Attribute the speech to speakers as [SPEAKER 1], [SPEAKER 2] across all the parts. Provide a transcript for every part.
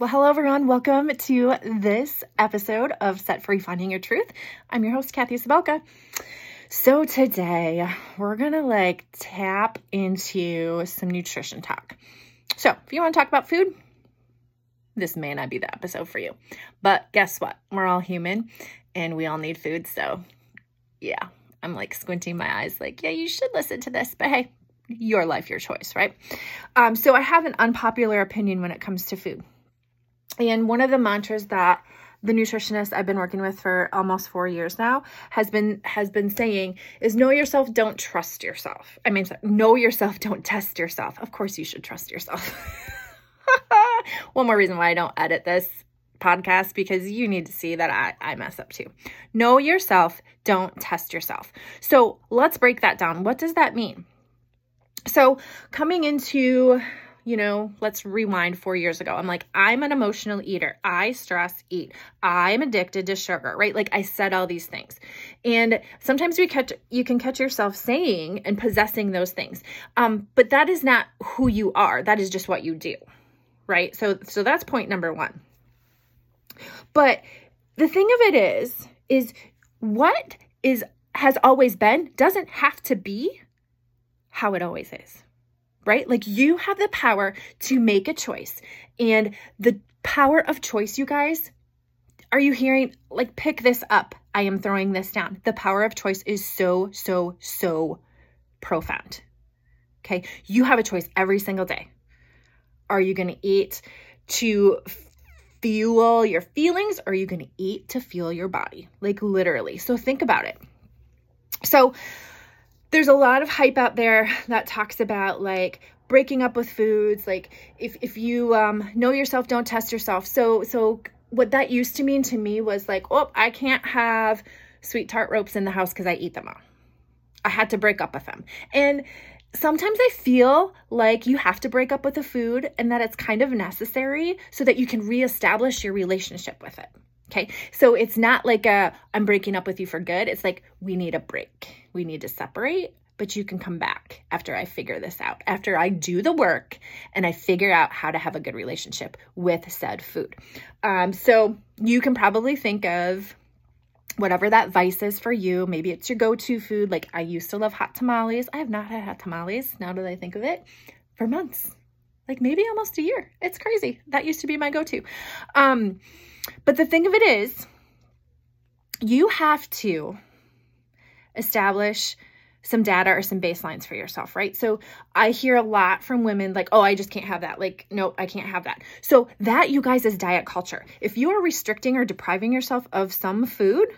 [SPEAKER 1] Well, hello everyone. Welcome to this episode of Set Free Finding Your Truth. I'm your host, Kathy Sabelka. So today we're gonna like tap into some nutrition talk. So if you want to talk about food, this may not be the episode for you. But guess what? We're all human and we all need food. So yeah, I'm like squinting my eyes, like, yeah, you should listen to this. But hey, your life, your choice, right? Um, so I have an unpopular opinion when it comes to food. And one of the mantras that the nutritionist I've been working with for almost 4 years now has been has been saying is know yourself, don't trust yourself. I mean, know yourself, don't test yourself. Of course you should trust yourself. one more reason why I don't edit this podcast because you need to see that I, I mess up too. Know yourself, don't test yourself. So let's break that down. What does that mean? So coming into you know, let's rewind four years ago. I'm like, I'm an emotional eater. I stress eat. I'm addicted to sugar, right? Like I said all these things. And sometimes we catch, you can catch yourself saying and possessing those things. Um, but that is not who you are. That is just what you do, right? So, so that's point number one. But the thing of it is, is what is, has always been doesn't have to be how it always is right? Like you have the power to make a choice. And the power of choice, you guys, are you hearing? Like, pick this up. I am throwing this down. The power of choice is so, so, so profound. Okay. You have a choice every single day. Are you going to eat to fuel your feelings or are you going to eat to fuel your body? Like, literally. So, think about it. So, there's a lot of hype out there that talks about like breaking up with foods like if if you um, know yourself don't test yourself so so what that used to mean to me was like oh i can't have sweet tart ropes in the house because i eat them all i had to break up with them and sometimes i feel like you have to break up with a food and that it's kind of necessary so that you can reestablish your relationship with it Okay. So it's not like a, I'm breaking up with you for good. It's like, we need a break. We need to separate, but you can come back after I figure this out, after I do the work and I figure out how to have a good relationship with said food. Um, so you can probably think of whatever that vice is for you. Maybe it's your go to food. Like I used to love hot tamales. I have not had hot tamales now that I think of it for months, like maybe almost a year. It's crazy. That used to be my go to. Um, but the thing of it is, you have to establish some data or some baselines for yourself, right? So I hear a lot from women like, oh, I just can't have that. Like, nope, I can't have that. So that, you guys, is diet culture. If you are restricting or depriving yourself of some food,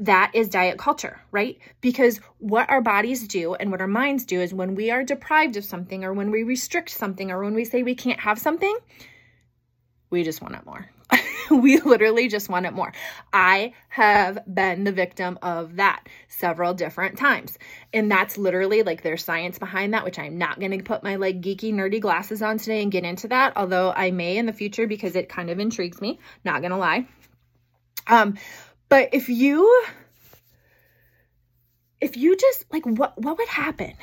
[SPEAKER 1] that is diet culture, right? Because what our bodies do and what our minds do is when we are deprived of something or when we restrict something or when we say we can't have something, we just want it more. we literally just want it more. I have been the victim of that several different times. And that's literally like there's science behind that, which I'm not going to put my like geeky, nerdy glasses on today and get into that, although I may in the future because it kind of intrigues me, not going to lie. Um, but if you if you just like what what would happen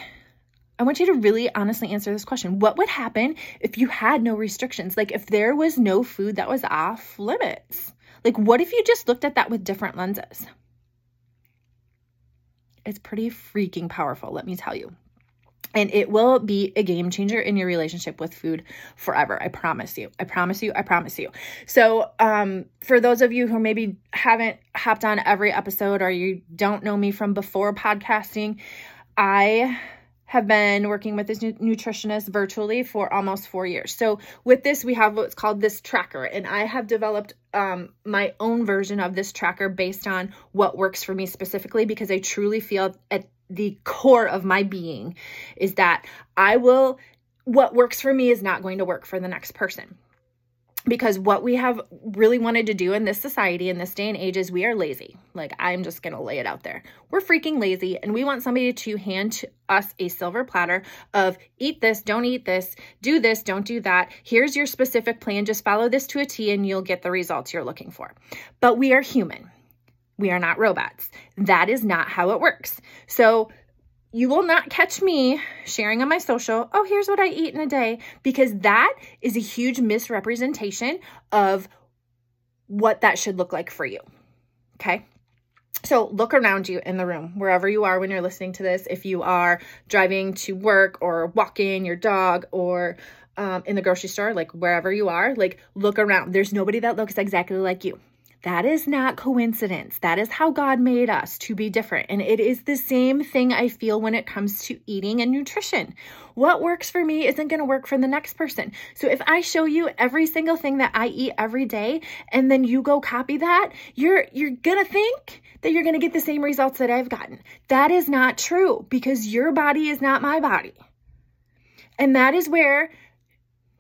[SPEAKER 1] I want you to really honestly answer this question. What would happen if you had no restrictions? Like if there was no food that was off limits? Like what if you just looked at that with different lenses? It's pretty freaking powerful, let me tell you. And it will be a game changer in your relationship with food forever. I promise you. I promise you. I promise you. So, um, for those of you who maybe haven't hopped on every episode or you don't know me from before podcasting, I have been working with this nutritionist virtually for almost four years. So with this, we have what's called this tracker, and I have developed um, my own version of this tracker based on what works for me specifically because I truly feel at the core of my being is that I will, what works for me is not going to work for the next person because what we have really wanted to do in this society in this day and age is we are lazy. Like I'm just to lay it out there. We're freaking lazy and we want somebody to hand to us a silver platter of eat this, don't eat this, do this, don't do that. Here's your specific plan. Just follow this to a T and you'll get the results you're looking for. But we are human. We are not robots. That is not how it works. So you will not catch me sharing on my social, oh, here's what I eat in a day, because that is a huge misrepresentation of what that should look like for you. Okay. So look around you in the room, wherever you are when you're listening to this. If you are driving to work or walking your dog or um, in the grocery store, like wherever you are, like look around. There's nobody that looks exactly like you. That is not coincidence. That is how God made us to be different. And it is the same thing I feel when it comes to eating and nutrition. What works for me isn't going to work for the next person. So if I show you every single thing that I eat every day and then you go copy that, you're you're going to think that you're going to get the same results that I've gotten. That is not true because your body is not my body. And that is where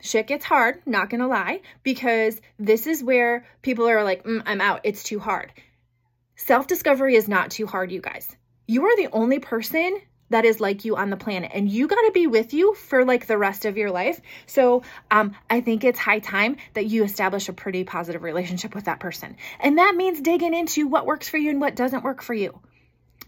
[SPEAKER 1] shit gets hard, not gonna lie, because this is where people are like, mm, I'm out, it's too hard. Self discovery is not too hard, you guys. You are the only person that is like you on the planet and you got to be with you for like the rest of your life so um, i think it's high time that you establish a pretty positive relationship with that person and that means digging into what works for you and what doesn't work for you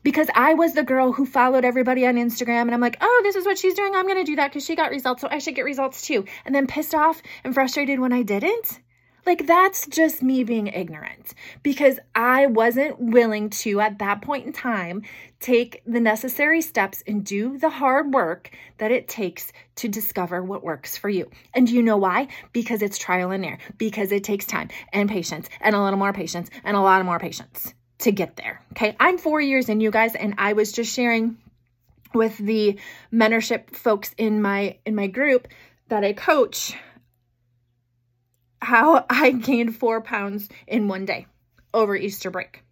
[SPEAKER 1] because I was the girl who followed everybody on Instagram and I'm like, oh, this is what she's doing. I'm going to do that because she got results. So I should get results too. And then pissed off and frustrated when I didn't. Like, that's just me being ignorant because I wasn't willing to, at that point in time, take the necessary steps and do the hard work that it takes to discover what works for you. And do you know why? Because it's trial and error, because it takes time and patience and a little more patience and a lot of more patience to get there. Okay. I'm four years in, you guys, and I was just sharing with the mentorship folks in my in my group that I coach how I gained four pounds in one day over Easter break.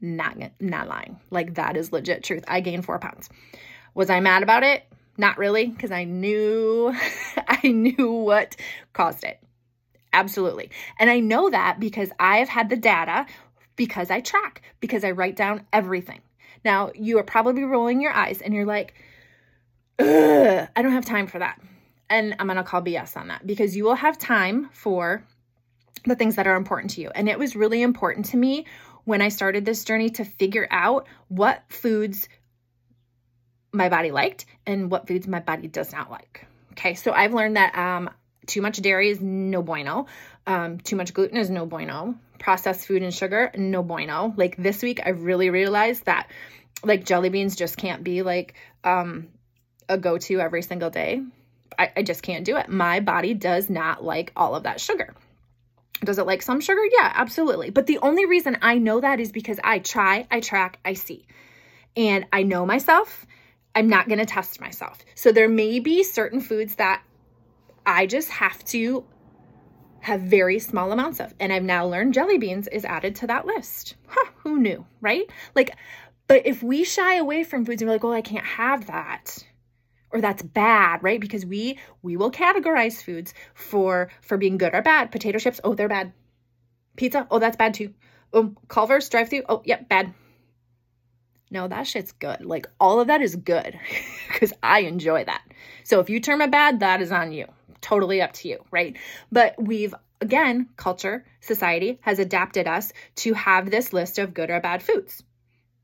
[SPEAKER 1] Not not lying. Like that is legit truth. I gained four pounds. Was I mad about it? Not really, because I knew I knew what caused it. Absolutely. And I know that because I've had the data because I track, because I write down everything. Now, you are probably rolling your eyes and you're like, I don't have time for that. And I'm going to call BS on that because you will have time for the things that are important to you. And it was really important to me when I started this journey to figure out what foods my body liked and what foods my body does not like. Okay, so I've learned that um, too much dairy is no bueno, um, too much gluten is no bueno, processed food and sugar, no bueno. Like this week, I really realized that like jelly beans just can't be like um, a go to every single day. I, I just can't do it. My body does not like all of that sugar. Does it like some sugar? Yeah, absolutely. But the only reason I know that is because I try, I track, I see. And I know myself. I'm not going to test myself. So there may be certain foods that I just have to have very small amounts of. And I've now learned jelly beans is added to that list. Huh, who knew, right? Like, but if we shy away from foods and we're like, well, I can't have that, or that's bad, right? Because we we will categorize foods for for being good or bad. Potato chips, oh, they're bad. Pizza, oh, that's bad too. Um, Culver's drive through, oh, yep, bad. No, that shit's good. Like all of that is good because I enjoy that. So if you term it bad, that is on you totally up to you, right? But we've again, culture, society has adapted us to have this list of good or bad foods.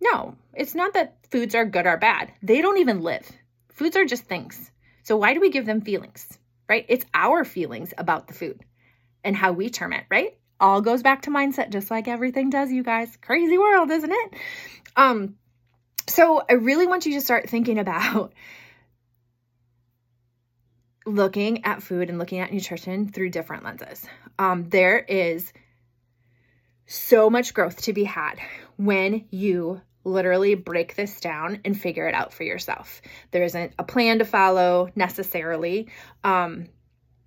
[SPEAKER 1] No, it's not that foods are good or bad. They don't even live. Foods are just things. So why do we give them feelings, right? It's our feelings about the food and how we term it, right? All goes back to mindset, just like everything does, you guys. Crazy world, isn't it? Um, so I really want you to start thinking about looking at food and looking at nutrition through different lenses. Um, there is so much growth to be had when you literally break this down and figure it out for yourself. There isn't a plan to follow necessarily. Um,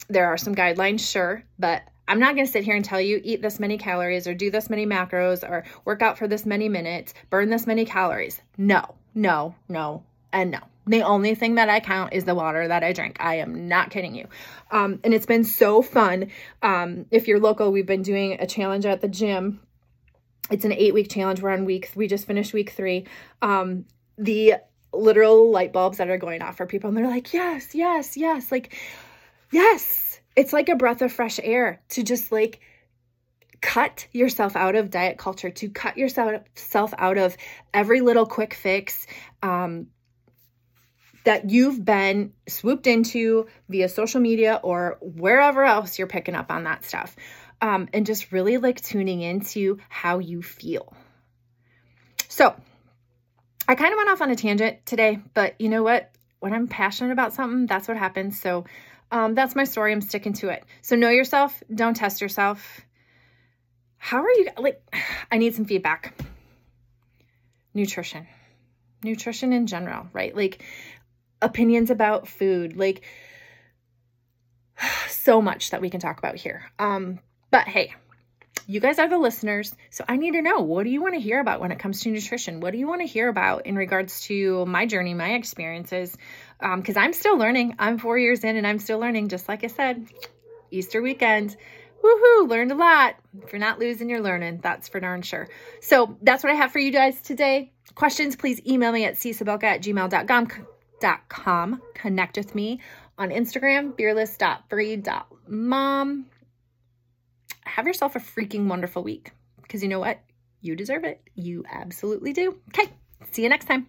[SPEAKER 1] there are some guidelines, sure, but I'm not going to sit here and tell you eat this many calories or do this many macros or work out for this many minutes, burn this many calories. No, no, no, and no. The only thing that I count is the water that I drink. I am not kidding you. Um, and it's been so fun. Um, if you're local, we've been doing a challenge at the gym. It's an eight week challenge. We're on week, we just finished week three. Um, the literal light bulbs that are going off for people, and they're like, yes, yes, yes. Like, yes. It's like a breath of fresh air to just like, cut yourself out of diet culture, to cut yourself out of every little quick fix, um, that you've been swooped into via social media or wherever else you're picking up on that stuff. Um, and just really like tuning into how you feel. So, I kind of went off on a tangent today, but you know what? When I'm passionate about something, that's what happens. So, um, that's my story. I'm sticking to it. So, know yourself, don't test yourself. How are you? Like, I need some feedback. Nutrition, nutrition in general, right? Like, opinions about food, like so much that we can talk about here. Um, but hey, you guys are the listeners, so I need to know what do you want to hear about when it comes to nutrition? What do you want to hear about in regards to my journey, my experiences? Because um, I'm still learning. I'm four years in and I'm still learning, just like I said. Easter weekend. Woohoo, learned a lot. If you're not losing, you're learning. That's for darn sure. So that's what I have for you guys today. Questions, please email me at csabelka at gmail.com fearless.com. Connect with me on Instagram, fearless.free.mom. Have yourself a freaking wonderful week because you know what? You deserve it. You absolutely do. Okay, see you next time.